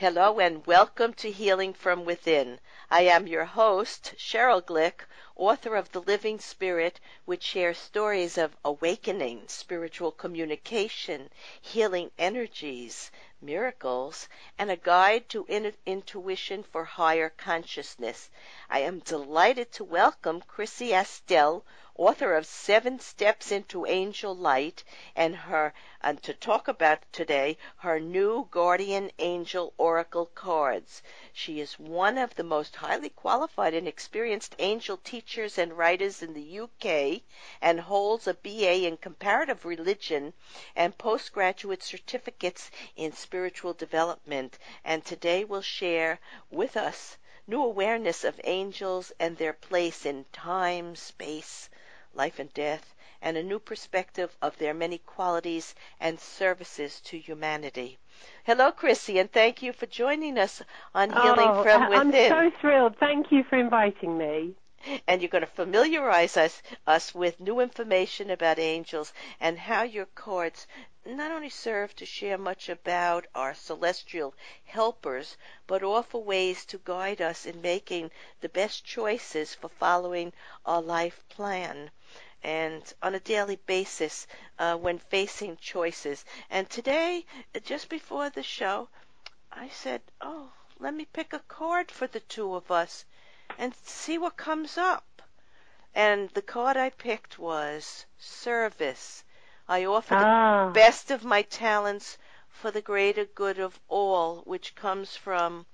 Hello and welcome to Healing from Within. I am your host, Sheryl Glick, author of The Living Spirit, which shares stories of awakening, spiritual communication, healing energies, miracles, and a guide to in- intuition for higher consciousness. I am delighted to welcome Chrissie Astell, author of Seven Steps into Angel Light, and her and to talk about today her new Guardian Angel Oracle cards. She is one of the most highly qualified and experienced angel teachers and writers in the UK and holds a BA in comparative religion and postgraduate certificates in spiritual development. And today will share with us new awareness of angels and their place in time, space, life and death, and a new perspective of their many qualities and services to humanity. Hello, Chrissie, and thank you for joining us on Healing oh, from Within. I'm so thrilled. Thank you for inviting me. And you're going to familiarize us, us with new information about angels and how your cards not only serve to share much about our celestial helpers, but offer ways to guide us in making the best choices for following our life plan and on a daily basis uh, when facing choices. And today, just before the show, I said, Oh, let me pick a card for the two of us and see what comes up. And the card I picked was service. I offer ah. the best of my talents for the greater good of all, which comes from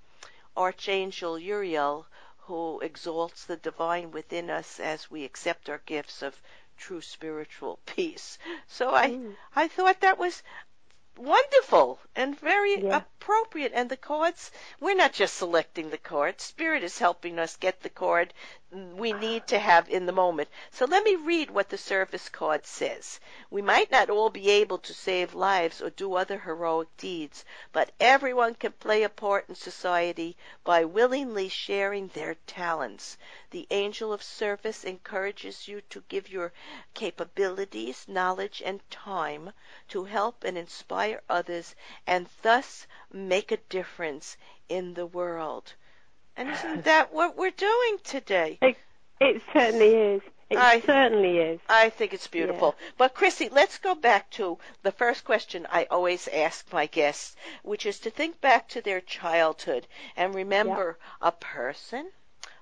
Archangel Uriel, who exalts the divine within us as we accept our gifts of true spiritual peace. So I mm. I thought that was wonderful and very yeah. Appropriate. And the cards, we're not just selecting the cards. Spirit is helping us get the card we need to have in the moment. So let me read what the service card says. We might not all be able to save lives or do other heroic deeds, but everyone can play a part in society by willingly sharing their talents. The angel of service encourages you to give your capabilities, knowledge, and time to help and inspire others and thus make a difference in the world. And isn't that what we're doing today? It, it certainly is. It I, certainly is. I think it's beautiful. Yeah. But Chrissie, let's go back to the first question I always ask my guests, which is to think back to their childhood and remember yeah. a person,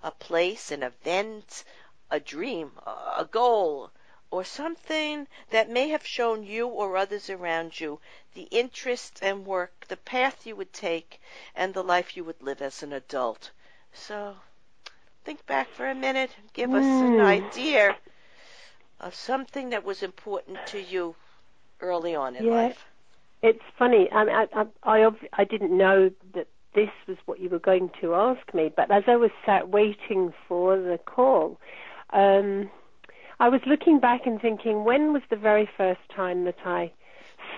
a place, an event, a dream, a goal, or something that may have shown you or others around you the interests and work, the path you would take, and the life you would live as an adult. So think back for a minute, and give mm. us an hmm. idea of something that was important to you early on in yeah. life. It's funny. I, mean, I, I, I, I didn't know that this was what you were going to ask me, but as I was sat waiting for the call, um, I was looking back and thinking, when was the very first time that I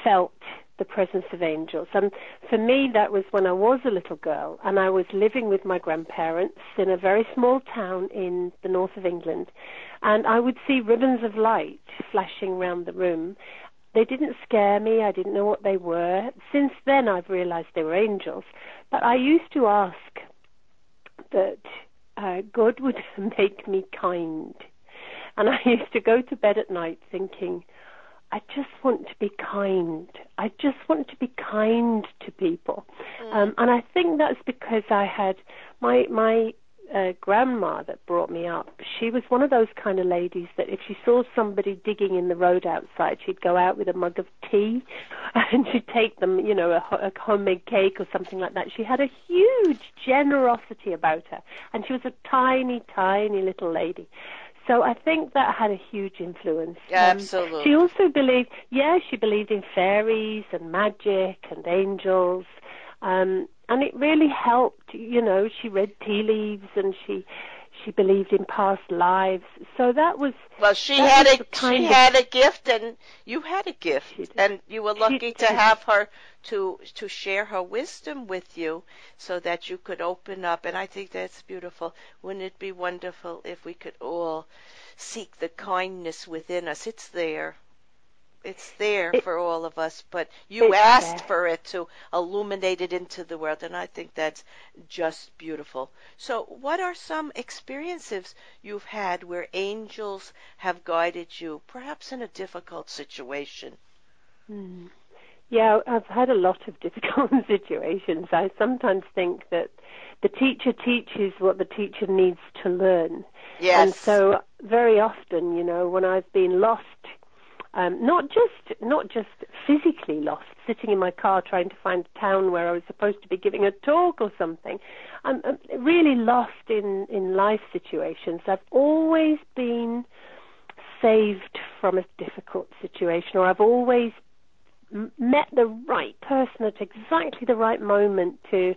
felt the presence of angels. And for me, that was when I was a little girl and I was living with my grandparents in a very small town in the north of England. And I would see ribbons of light flashing around the room. They didn't scare me. I didn't know what they were. Since then, I've realized they were angels. But I used to ask that uh, God would make me kind. And I used to go to bed at night thinking, I just want to be kind. I just want to be kind to people, mm. um, and I think that's because I had my my uh, grandma that brought me up. She was one of those kind of ladies that if she saw somebody digging in the road outside, she'd go out with a mug of tea, and she'd take them, you know, a, a homemade cake or something like that. She had a huge generosity about her, and she was a tiny, tiny little lady. So I think that had a huge influence. Yeah, um, absolutely. She also believed, yeah, she believed in fairies and magic and angels. Um, and it really helped, you know, she read tea leaves and she she believed in past lives. So that was well. She had a she had a gift, and you had a gift, and you were lucky to have her to to share her wisdom with you, so that you could open up. And I think that's beautiful. Wouldn't it be wonderful if we could all seek the kindness within us? It's there. It's there It- for all of us, but you asked there. for it to illuminate it into the world, and I think that's just beautiful. So, what are some experiences you've had where angels have guided you, perhaps in a difficult situation? Hmm. Yeah, I've had a lot of difficult situations. I sometimes think that the teacher teaches what the teacher needs to learn. Yes. And so very often, you know, when I've been lost, um, not just not just physically lost, sitting in my car trying to find a town where I was supposed to be giving a talk or something, I'm, I'm really lost in in life situations. I've always been saved from a difficult situation, or I've always met the right person at exactly the right moment to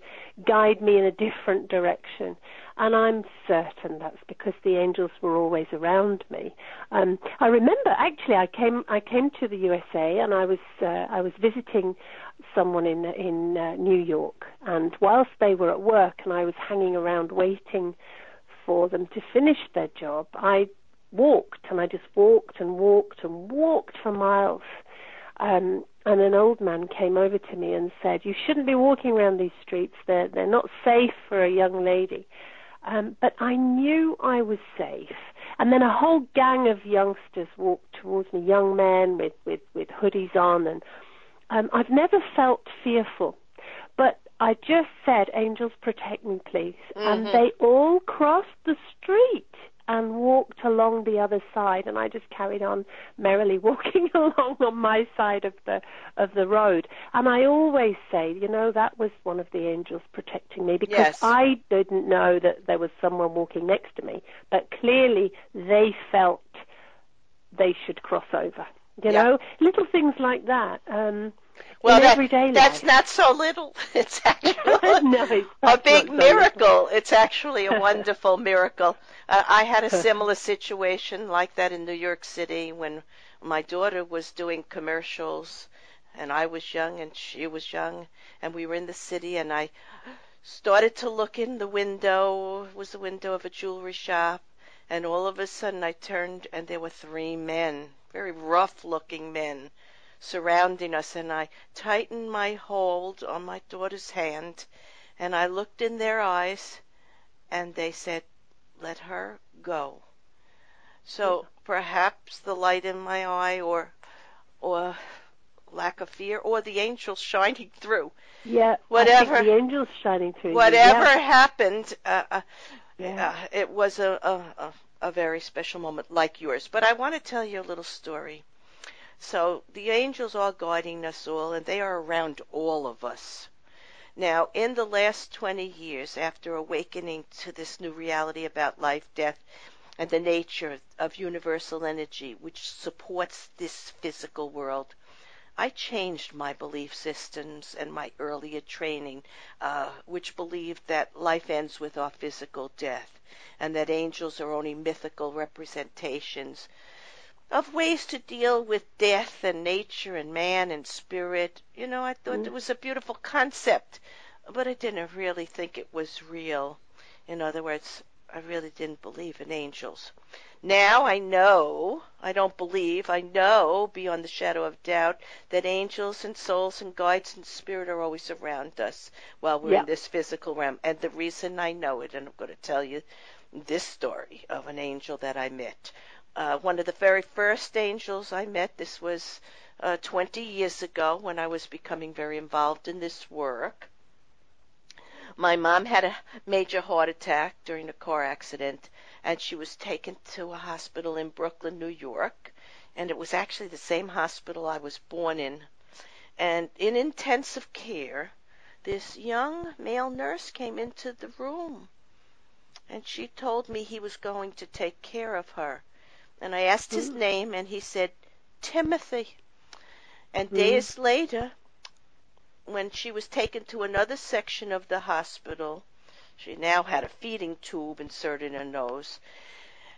guide me in a different direction. And I'm certain that's because the angels were always around me. Um, I remember actually I came I came to the USA and I was uh, I was visiting someone in in uh, New York and whilst they were at work and I was hanging around waiting for them to finish their job, I walked and I just walked and walked and walked for miles. Um, and an old man came over to me and said, "You shouldn't be walking around these streets. They're they're not safe for a young lady." Um, but I knew I was safe. And then a whole gang of youngsters walked towards me, young men with with with hoodies on, and um, I've never felt fearful. But I just said, "Angels, protect me, please," and Mhm. they all crossed the street and walked along the other side and I just carried on merrily walking along on my side of the of the road. And I always say you know that was one of the angels protecting me because Yes. I didn't know that there was someone walking next to me but clearly they felt they should cross over you know? Little things like that. Um Well, that- that's not so little. It's actually no, a big so miracle. It's actually a wonderful miracle. Uh, I had a similar situation like that in New York City when my daughter was doing commercials, and I was young and she was young, and we were in the city, and I started to look in the window. It was the window of a jewelry shop, and all of a sudden I turned, and there were three men, very rough-looking men, surrounding us, and I tightened my hold on my daughter's hand, and I looked in their eyes, and they said, Let her go. So perhaps the light in my eye, or, or lack of fear, or the angels shining through, yeah I Whatever- think the angels shining through whatever yeah. happened, uh, uh, Yeah. uh, it was a, a, a, a very special moment like yours. But I want to tell you a little story. So the angels are guiding us all, and they are around all of us. Now, in the last 20 years, after awakening to this new reality about life, death, and the nature of universal energy, which supports this physical world, I changed my belief systems and my earlier training, uh, which believed that life ends with our physical death, and that angels are only mythical representations of ways to deal with death and nature and man and spirit. You know, I thought Mm. it was a beautiful concept, but I didn't really think it was real. In other words, I really didn't believe in angels. Now I know, I don't believe, I know beyond the shadow of doubt that angels and souls and guides and spirit are always around us while we're Yeah. in this physical realm. And the reason I know it, and I'm going to tell you this story of an angel that I met. Uh, one of the very first angels I met, this was uh, 20 years ago when I was becoming very involved in this work. My mom had a major heart attack during a car accident, and she was taken to a hospital in Brooklyn, New York. And it was actually the same hospital I was born in. And in intensive care, this young male nurse came into the room. And she told me he was going to take care of her. And I asked his Mm. name, and he said, Timothy. And Mm. days later, when she was taken to another section of the hospital, she now had a feeding tube inserted in her nose.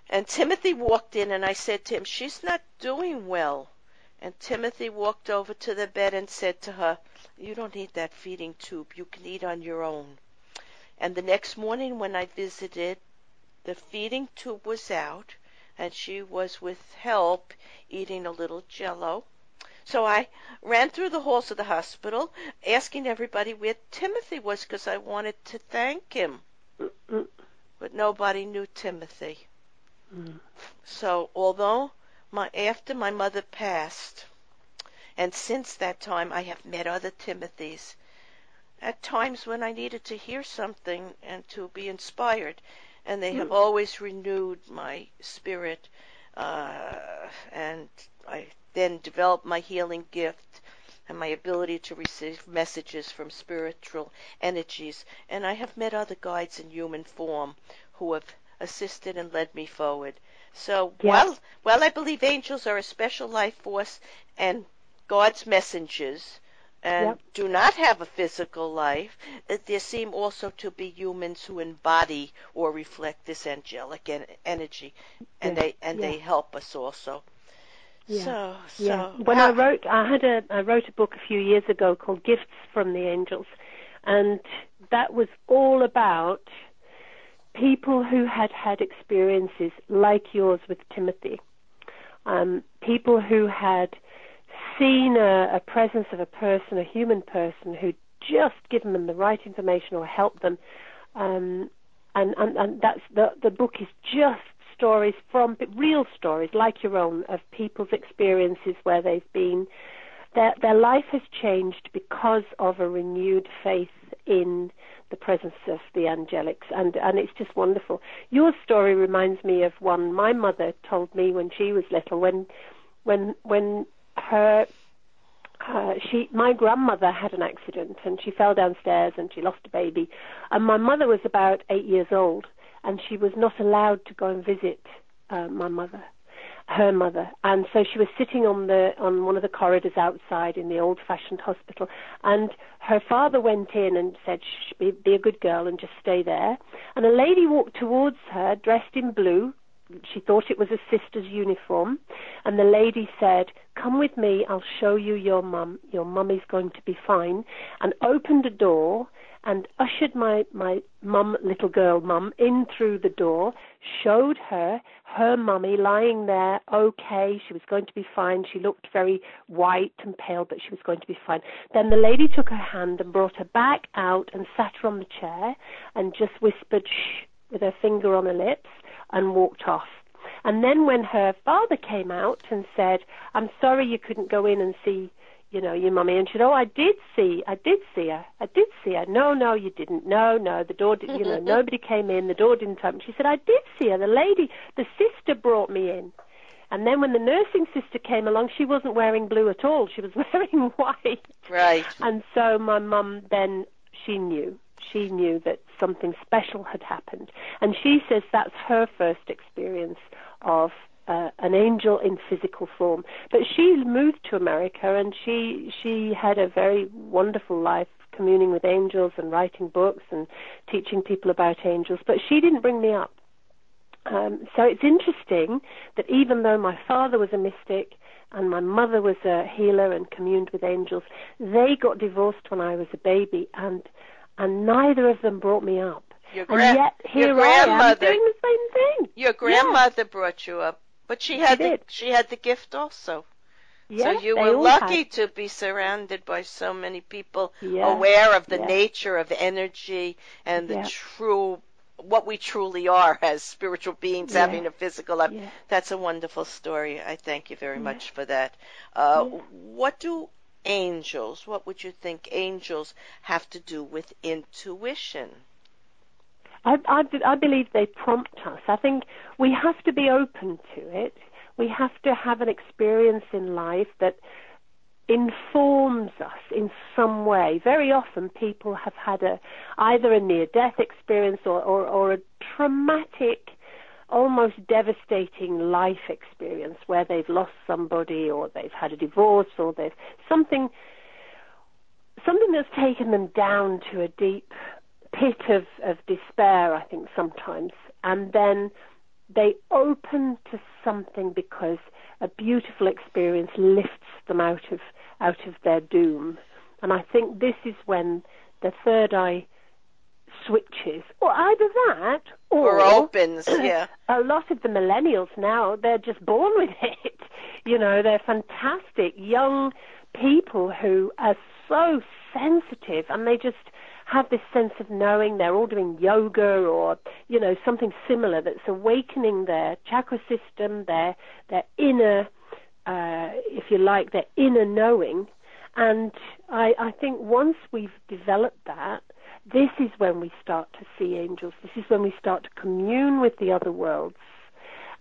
And Timothy walked in, and I said to him, She's not doing well. And Timothy walked over to the bed and said to her, You don't need that feeding tube. You can eat on your own. And the next morning, when I visited, the feeding tube was out, and she was with help eating a little jello. So I ran through the halls of the hospital asking everybody where Timothy was because I wanted to thank him. But nobody knew Timothy. So although my after my mother passed, and since that time I have met other Timothys, at times when I needed to hear something and to be inspired, and they have Mm. always renewed my spirit, uh, and I then developed my healing gift and my ability to receive messages from spiritual energies, and I have met other guides in human form who have assisted and led me forward. So while while I believe angels are a special life force and God's messengers and Yep. do not have a physical life, there seem also to be humans who embody or reflect this angelic en- energy, and Yeah, they and they help us also. Yeah, So so Yeah. When how- I wrote, I had a, I wrote a book a few years ago called Gifts from the Angels, and that was all about people who had had experiences like yours with Timothy. Um, people who had seen a, a presence of a person, a human person, who just given them the right information or helped them. Um, and, and, and that's the, the book is just stories from real stories like your own of people's experiences where they've been their their life has changed because of a renewed faith in the presence of the angelics and and it's just wonderful your story reminds me of one my mother told me when she was little when when when her uh, she my grandmother had an accident and she fell downstairs and she lost a baby. And my mother was about 8 years old and she was not allowed to go and visit uh, my mother her mother. And so she was sitting on the on one of the corridors outside in the old fashioned hospital. And her father went in and said be, be a good girl and just stay there. And a lady walked towards her dressed in blue she thought it was a sister's uniform and the lady said come with me i'll show you your mum your mummy's going to be fine and opened a door and ushered my my mum little girl mum in through the door showed her her mummy lying there okay she was going to be fine she looked very white and pale but she was going to be fine. Then the lady took her hand and brought her back out and sat her on the chair and just whispered shh with her finger on her lips and walked off and then when her father came out and said i'm sorry you couldn't go in and see you know, your mummy. And she said, oh, I did see, I did see her. I did see her. No, no, you didn't. No, no, the door, did, you know, nobody came in. The door didn't open. She said, I did see her. The lady, the sister brought me in. And then when the nursing sister came along, she wasn't wearing blue at all. She was wearing white. right. And so my mum then, she knew. She knew that something special had happened. And she says that's her first experience of uh, an angel in physical form. But she moved to America and she she had a very wonderful life communing with angels and writing books and teaching people about angels. But she didn't bring me up. Um, so it's interesting that even though my father was a mystic and my mother was a healer and communed with angels, they got divorced when I was a baby and and neither of them brought me up. Your, And yet here your I am grandmother, doing the same thing. your grandmother brought you up, but she had the did. she had the gift also. Yeah, so you were lucky had. to be surrounded by so many people Yeah, aware of the yeah. nature of energy and the Yeah. true what we truly are as spiritual beings having a physical life. That's a wonderful story. I thank you very much for that. Uh. What do angels, what would you think angels have to do with intuition? I, I, I believe they prompt us. I think we have to be open to it. We have to have an experience in life that informs us in some way. Very often people have had a either a near death experience or, or, or a traumatic, almost devastating life experience where they've lost somebody or they've had a divorce or they've something something that's taken them down to a deep pit of, of despair, I think, sometimes. And then they open to something because a beautiful experience lifts them out of out of their doom. And I think this is when the third eye switches. Or either that or, Or opens, yeah. a lot of the millennials now, they're just born with it. You know, they're fantastic young people who are so sensitive and they just have this sense of knowing they're all doing yoga or you know something similar that's awakening their chakra system their their inner uh, if you like their inner knowing and I, I think once we've developed that this is when we start to see angels. This is when we start to commune with the other worlds.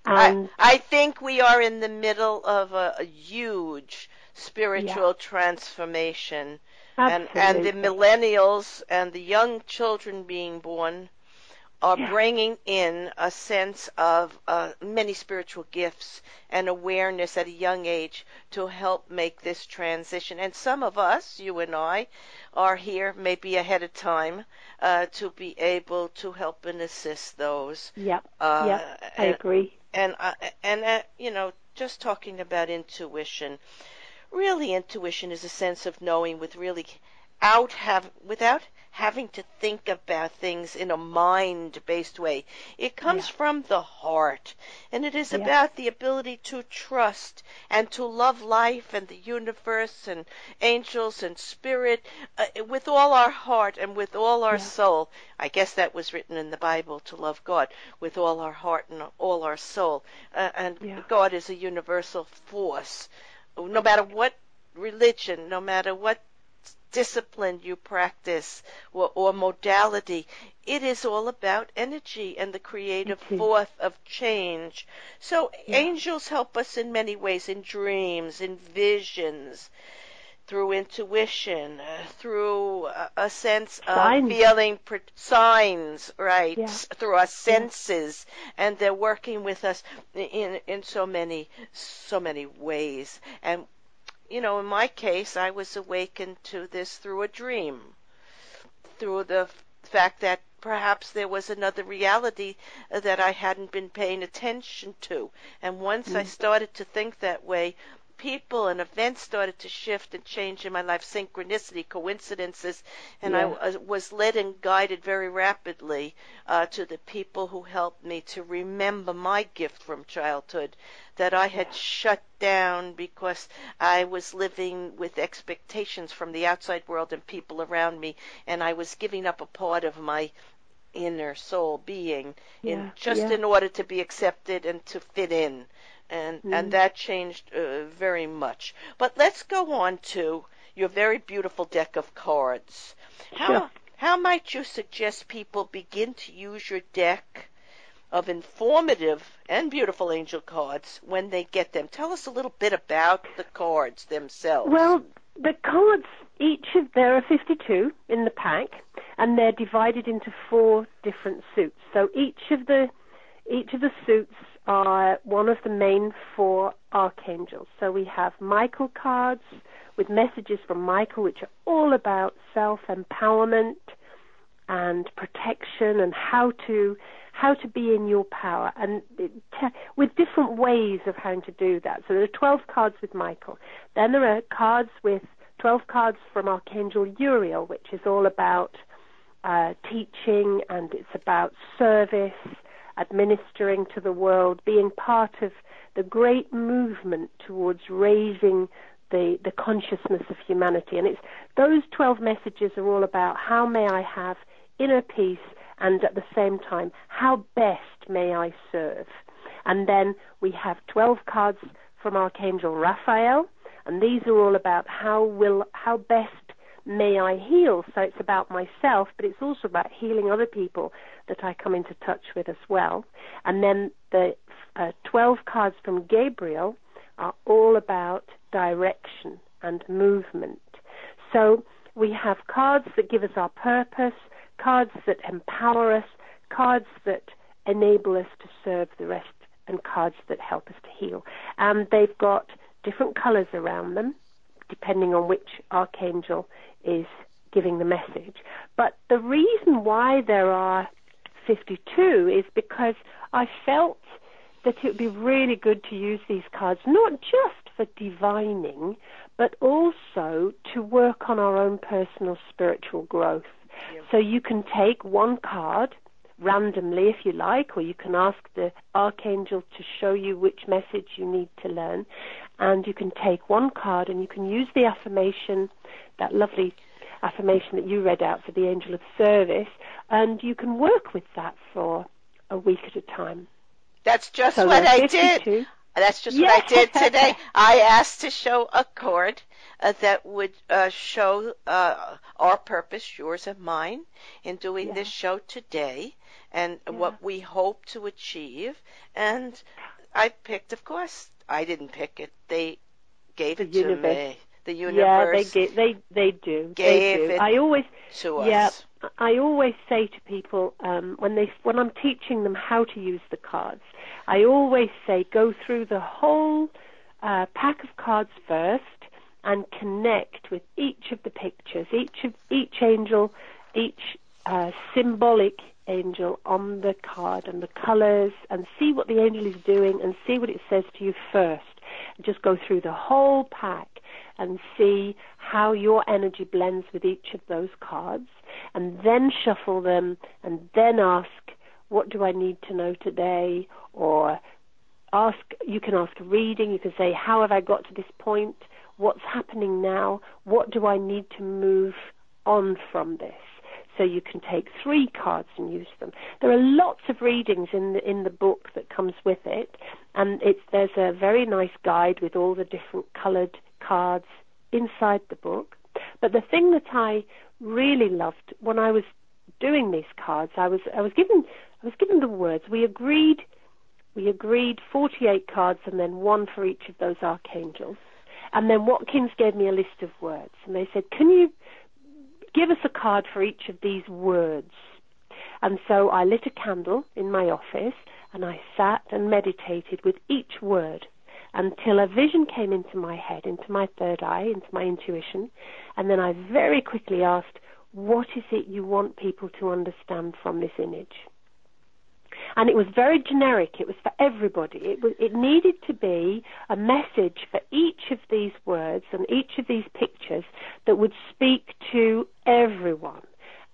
And I, I think we are in the middle of a, a huge spiritual yeah. transformation. And and the millennials and the young children being born are yeah. bringing in a sense of uh, many spiritual gifts and awareness at a young age to help make this transition. And some of us, you and I, are here maybe ahead of time uh, to be able to help and assist those. Yeah, Uh, yep. I and, agree. And uh, and uh, you know, just talking about intuition really intuition is a sense of knowing with really out have without having to think about things in a mind based way. It comes yeah. from the heart and it is yeah. about the ability to trust and to love life and the universe and angels and spirit uh, with all our heart and with all our yeah. soul. I guess that was written in the Bible to love God with all our heart and all our soul. Uh, and God is a universal force no matter what religion, no matter what discipline you practice or, or modality, it is all about energy and the creative force of change. So yeah. angels help us in many ways, in dreams, in visions, through intuition, uh, through a, a sense signs. of feeling pr- signs, right? Yeah. Through our senses, yeah. and they're working with us in in so many so many ways. And you know, in my case, I was awakened to this through a dream, through the fact that perhaps there was another reality that I hadn't been paying attention to. And once mm. I started to think that way, people and events started to shift and change in my life, synchronicity, coincidences, and yeah. I was led and guided very rapidly uh, to the people who helped me to remember my gift from childhood that I had shut down because I was living with expectations from the outside world and people around me, and I was giving up a part of my inner soul being yeah. in just yeah. in order to be accepted and to fit in and mm. and that changed uh, very much. But let's go on to your very beautiful deck of cards. How sure. how might you suggest people begin to use your deck of informative and beautiful angel cards when they get them? Tell us a little bit about the cards themselves. Well, the cards each of there are 52 in the pack and they're divided into four different suits. So each of the each of the suits are one of the main four archangels. So we have Michael cards with messages from Michael, which are all about self empowerment and protection and how to how to be in your power and with different ways of how to do that. So there are 12 cards with Michael. Then there are cards with 12 cards from Archangel Uriel, which is all about uh, teaching and it's about service administering to the world, being part of the great movement towards raising the, the consciousness of humanity. And it's those 12 messages are all about how may I have inner peace and at the same time, how best may I serve? And then we have 12 cards from Archangel Raphael, and these are all about how will, how best may I heal. So it's about myself, but it's also about healing other people that I come into touch with as well. And then the uh, 12 cards from Gabriel are all about direction and movement. So we have cards that give us our purpose, cards that empower us, cards that enable us to serve the rest, and cards that help us to heal. And they've got different colors around them depending on which archangel is giving the message. But the reason why there are 52 is because I felt that it would be really good to use these cards not just for divining, but also to work on our own personal spiritual growth. So you can take one card randomly if you like, or you can ask the archangel to show you which message you need to learn. and you can take one card and you can use the affirmation, that lovely affirmation that you read out for the angel of service, and you can work with that for a week at a time. That's just so what I did. That's just yeah. what I did today. I asked to show a card uh, that would uh, show uh, our purpose, yours and mine, in doing yeah. this show today and yeah. what we hope to achieve. And I picked, of course, I didn't pick it. They gave the it universe. to me. The universe. Yeah, they get, they they do. Gave they do. it I always to yeah. I always say to people um, when they when I'm teaching them how to use the cards, I always say go through the whole uh, pack of cards first and connect with each of the pictures, each of each angel, each uh, symbolic angel on the card and the colors, and see what the angel is doing and see what it says to you first. Just go through the whole pack and see how your energy blends with each of those cards, and then shuffle them, and then ask, what do I need to know today? Or ask, you can ask a reading, you can say, how have I got to this point? What's happening now? What do I need to move on from this? So you can take three cards and use them. There are lots of readings in the in the book that comes with it, and it's there's a very nice guide with all the different coloured cards inside the book. But the thing that I really loved when I was doing these cards, I was I was given I was given the words. We agreed we agreed 48 cards and then one for each of those archangels. And then Watkins gave me a list of words and they said, "Can you give us a card for each of these words?" And so I lit a candle in my office and I sat and meditated with each word until a vision came into my head, into my third eye, into my intuition, and then I very quickly asked, what is it you want people to understand from this image? And it was very generic. It was for everybody. It, was, it needed to be a message for each of these words and each of these pictures that would speak to everyone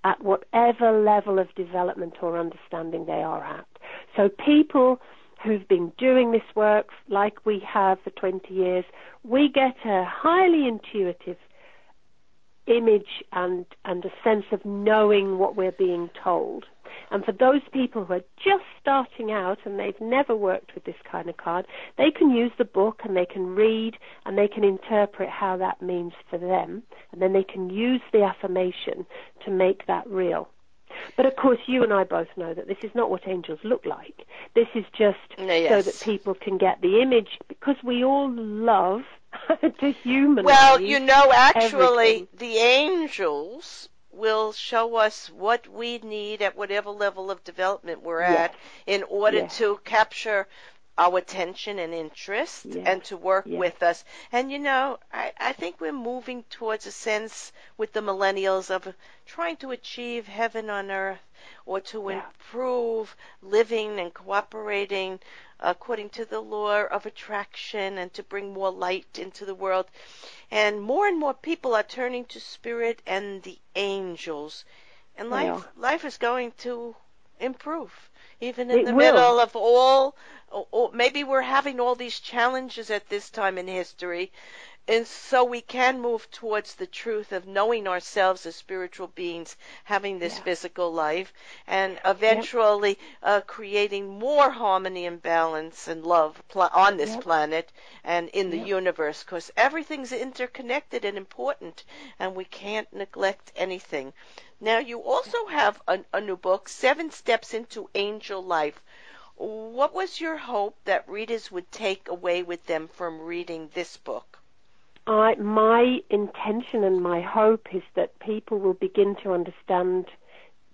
at whatever level of development or understanding they are at. So people who've been doing this work like we have for 20 years, we get a highly intuitive image and, and a sense of knowing what we're being told. And for those people who are just starting out and they've never worked with this kind of card, they can use the book and they can read and they can interpret how that means for them. And then they can use the affirmation to make that real. But of course, you and I both know that this is not what angels look like. This is just yes. so that people can get the image because we all love to humanize. Well, you know, actually, everything. the angels will show us what we need at whatever level of development we're yes. at in order yes. to capture our attention and interest yes. and to work with us. And you know, I, I think we're moving towards a sense with the millennials of trying to achieve heaven on earth or to improve living and cooperating according to the law of attraction and to bring more light into the world. And more and more people are turning to spirit and the angels. And life yeah. life is going to improve even in it the will. middle of all or maybe we're having all these challenges at this time in history and so we can move towards the truth of knowing ourselves as spiritual beings, having this Yeah. physical life, and eventually uh, creating more harmony and balance and love pl- on this Yep. planet and in the Yep. universe, because everything's interconnected and important, and we can't neglect anything. Now, you also have a, a new book, Seven Steps into Angel Light. What was your hope that readers would take away with them from reading this book? I, my intention and my hope is that people will begin to understand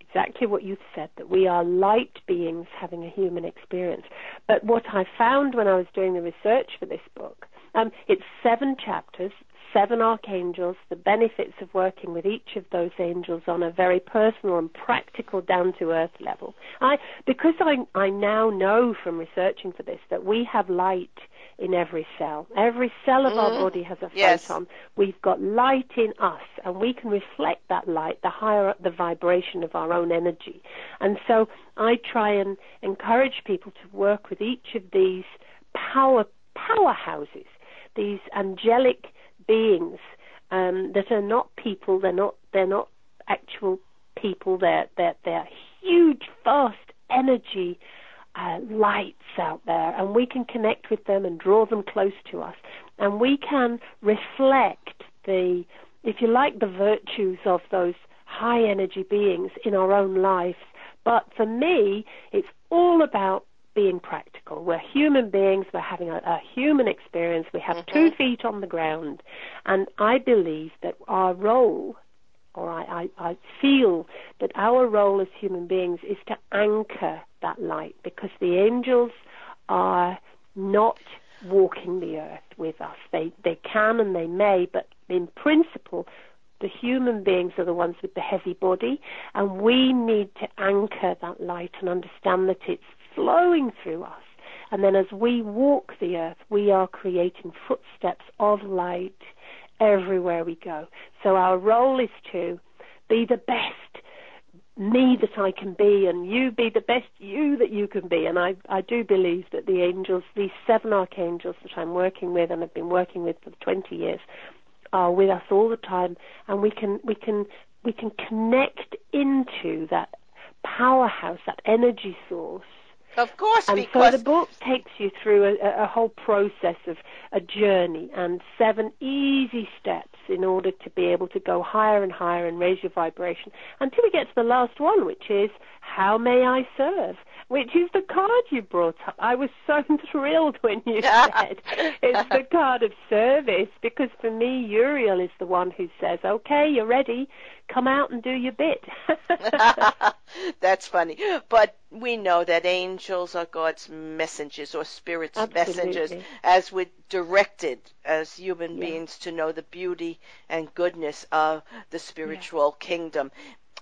exactly what you've said that we are light beings having a human experience. But what I found when I was doing the research for this book, um, it's seven chapters, seven archangels, the benefits of working with each of those angels on a very personal and practical, down to earth level. I, because I, I now know from researching for this that we have light in every cell. Every cell of our Mm. body has a Yes. photon. We've got light in us, and we can reflect that light the higher up the vibration of our own energy. And so I try and encourage people to work with each of these power powerhouses, these angelic beings um, that are not people. They're not. They're not actual people. They're they're they're huge, vast energy uh, lights out there, and we can connect with them and draw them close to us, and we can reflect the, if you like, the virtues of those high energy beings in our own lives. But for me, it's all about being practical. We're human beings. We're having a, a human experience. We have mm-hmm. two feet on the ground. And I believe that our role, or I, I, I feel that our role as human beings is to anchor that light because the angels are not walking the earth with us. They, they can and they may, but in principle, the human beings are the ones with the heavy body, and we need to anchor that light and understand that it's flowing through us. And then as we walk the earth, we are creating footsteps of light everywhere we go. So our role is to be the best me that I can be, and you be the best you that you can be. And I, I do believe that the angels, these seven archangels that I'm working with and have been working with for 20 years, are with us all the time, and we can we can we can connect into that powerhouse, that energy source. Of course, and because so the book takes you through a, a whole process of a journey and seven easy steps in order to be able to go higher and higher and raise your vibration until we get to the last one, which is how may I serve? which is the card you brought up. I was so thrilled when you said it's the card of service because for me, Uriel is the one who says, okay, you're ready, come out and do your bit. That's funny. But we know that angels are God's messengers or spirits' Absolutely. messengers as we're directed as human yeah. beings to know the beauty and goodness of the spiritual yeah. kingdom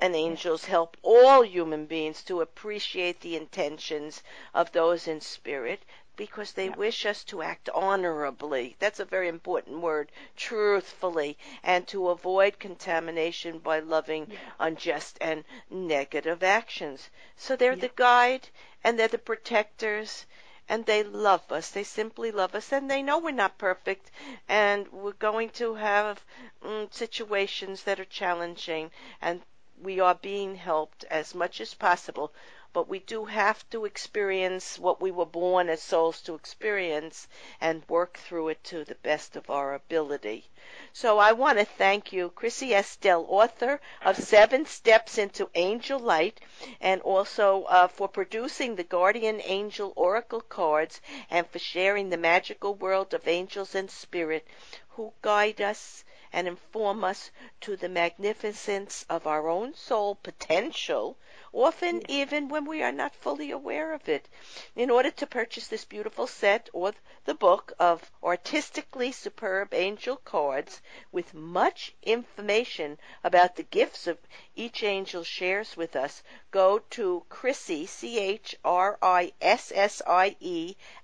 and angels help all human beings to appreciate the intentions of those in spirit because they wish us to act honorably. That's a very important word, truthfully, and to avoid contamination by loving yeah. unjust and negative actions. So they're yeah. the guide and they're the protectors and they love us. They simply love us, and they know we're not perfect, and we're going to have mm, situations that are challenging, and we are being helped as much as possible, but we do have to experience what we were born as souls to experience and work through it to the best of our ability. So I want to thank you, Chrissie Astell, author of Seven Steps into Angel Light, and also uh, for producing the Guardian Angel Oracle cards and for sharing the magical world of angels and spirit who guide us and inform us to the magnificence of our own soul potential, often even when we are not fully aware of it. In order to purchase this beautiful set or the book of artistically superb angel cards with much information about the gifts of each angel shares with us, go to Chrissie, C-H-R-I-S-S-I-E,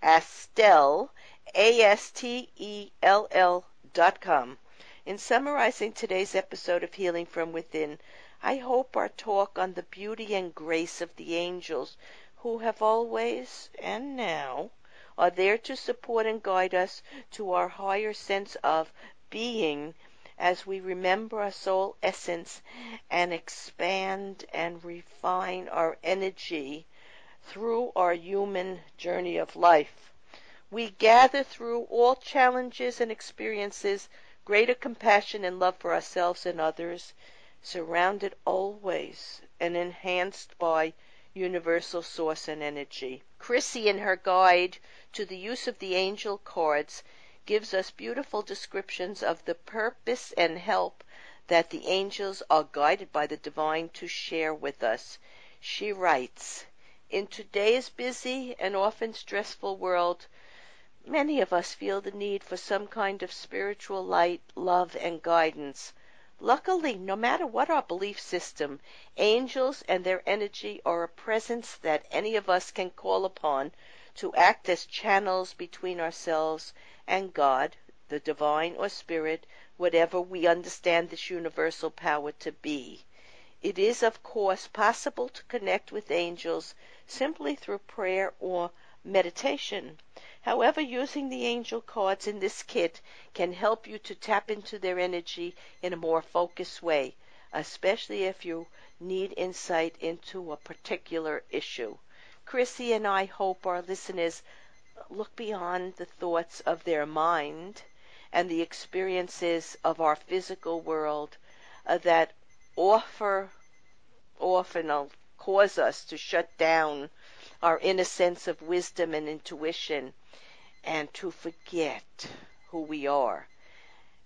Astell, A-S-T-E-L-L dot com. In summarizing today's episode of Healing from Within, I hope our talk on the beauty and grace of the angels, who have always and now are there to support and guide us to our higher sense of being as we remember our soul essence and expand and refine our energy through our human journey of life. We gather through all challenges and experiences greater compassion and love for ourselves and others, surrounded always and enhanced by universal source and energy. Chrissie, in her guide to the use of the angel cards, gives us beautiful descriptions of the purpose and help that the angels are guided by the divine to share with us. She writes, In today's busy and often stressful world, Many of us feel the need for some kind of spiritual light, love, and guidance. Luckily, no matter what our belief system, angels and their energy are a presence that any of us can call upon to act as channels between ourselves and God, the divine or spirit, whatever we understand this universal power to be. It is, of course, possible to connect with angels simply through prayer or meditation. However, using the angel cards in this kit can help you to tap into their energy in a more focused way, especially if you need insight into a particular issue. Chrissie and I hope our listeners look beyond the thoughts of their mind and the experiences of our physical world uh, that offer often uh, cause us to shut down our inner sense of wisdom and intuition and to forget who we are.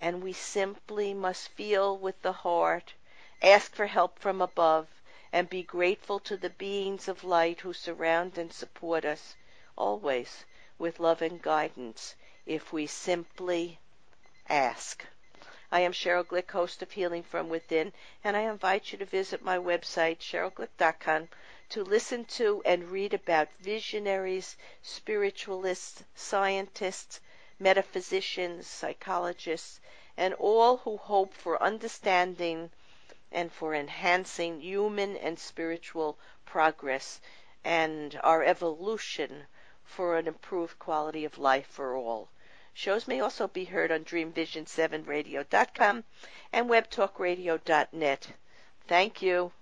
And we simply must feel with the heart, ask for help from above, and be grateful to the beings of light who surround and support us, always with love and guidance, if we simply ask. I am Sheryl Glick, host of Healing from Within, and I invite you to visit my website, sherylglick.com, to listen to and read about visionaries, spiritualists, scientists, metaphysicians, psychologists, and all who hope for understanding and for enhancing human and spiritual progress and our evolution for an improved quality of life for all. Shows may also be heard on DreamVision7radio.com and WebTalkRadio.net. Thank you.